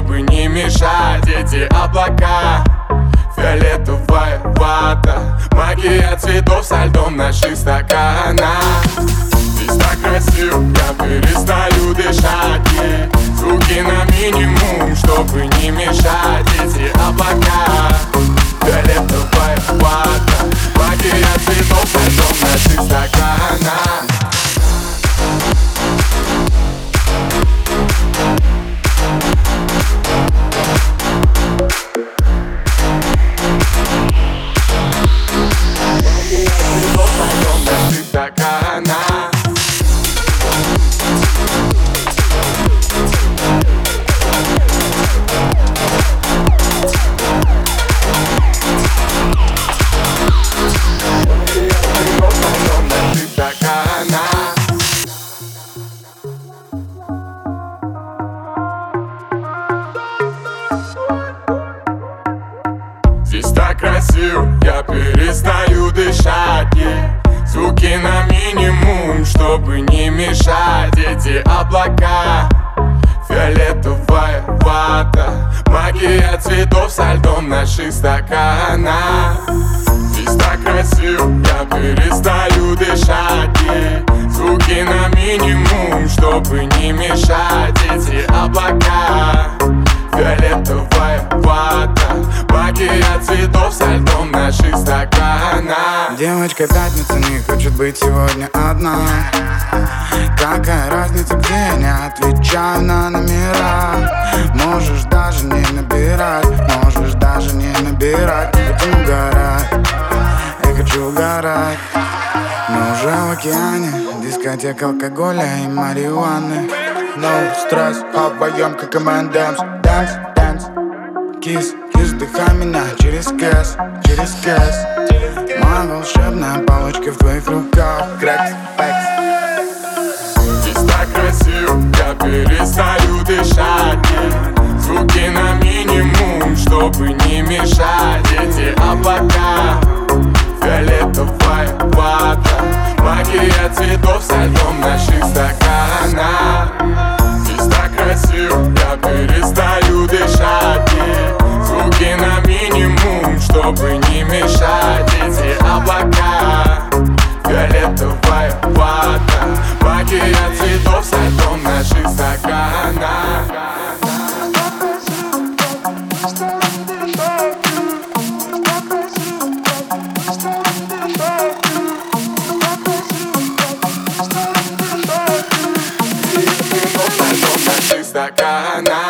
Чтобы не мешать эти облака. Фиолетовая вата Магия цветов со льдом наших стаканах Здесь так красиво, я перестаю дышать. Yeah. Звуки на минимум, чтобы не мешать эти облака Здесь так красиво, я перестаю дышать yeah. Звуки на минимум, чтобы не мешать эти облака Фиолетовая вата Магия цветов со льдом наших стаканах Здесь так красиво, я перестаю дышать yeah. Звуки на минимум, чтобы не мешать эти облака Фиолетовая вата. Магия цветов со льдом наших стаканах Девочка пятница не хочет быть сегодня одна. Какая разница где, не отвечаю на номера? Можешь даже не набирать, можешь даже не набирать. Хотим угорать, я хочу угорать. Мы уже в океане, дискотека алкоголя и марихуаны. No стресс, обоем как M&M's Dance, dance, кис, кис, вдыхай меня через кэс, через кэс Моя волшебная палочка в твоих руках. Крэкс, пэкс Здесь так красиво, я перестаю дышать. Звуки на минимум, чтобы не мешать. Эти облака Фиолетовая вата Магия цветов со льдом наших стаканах. Здесь так красиво, я перестаю мешать эти облака Фиолетовая вата. Магия цветов со льдом наших стаканах стакана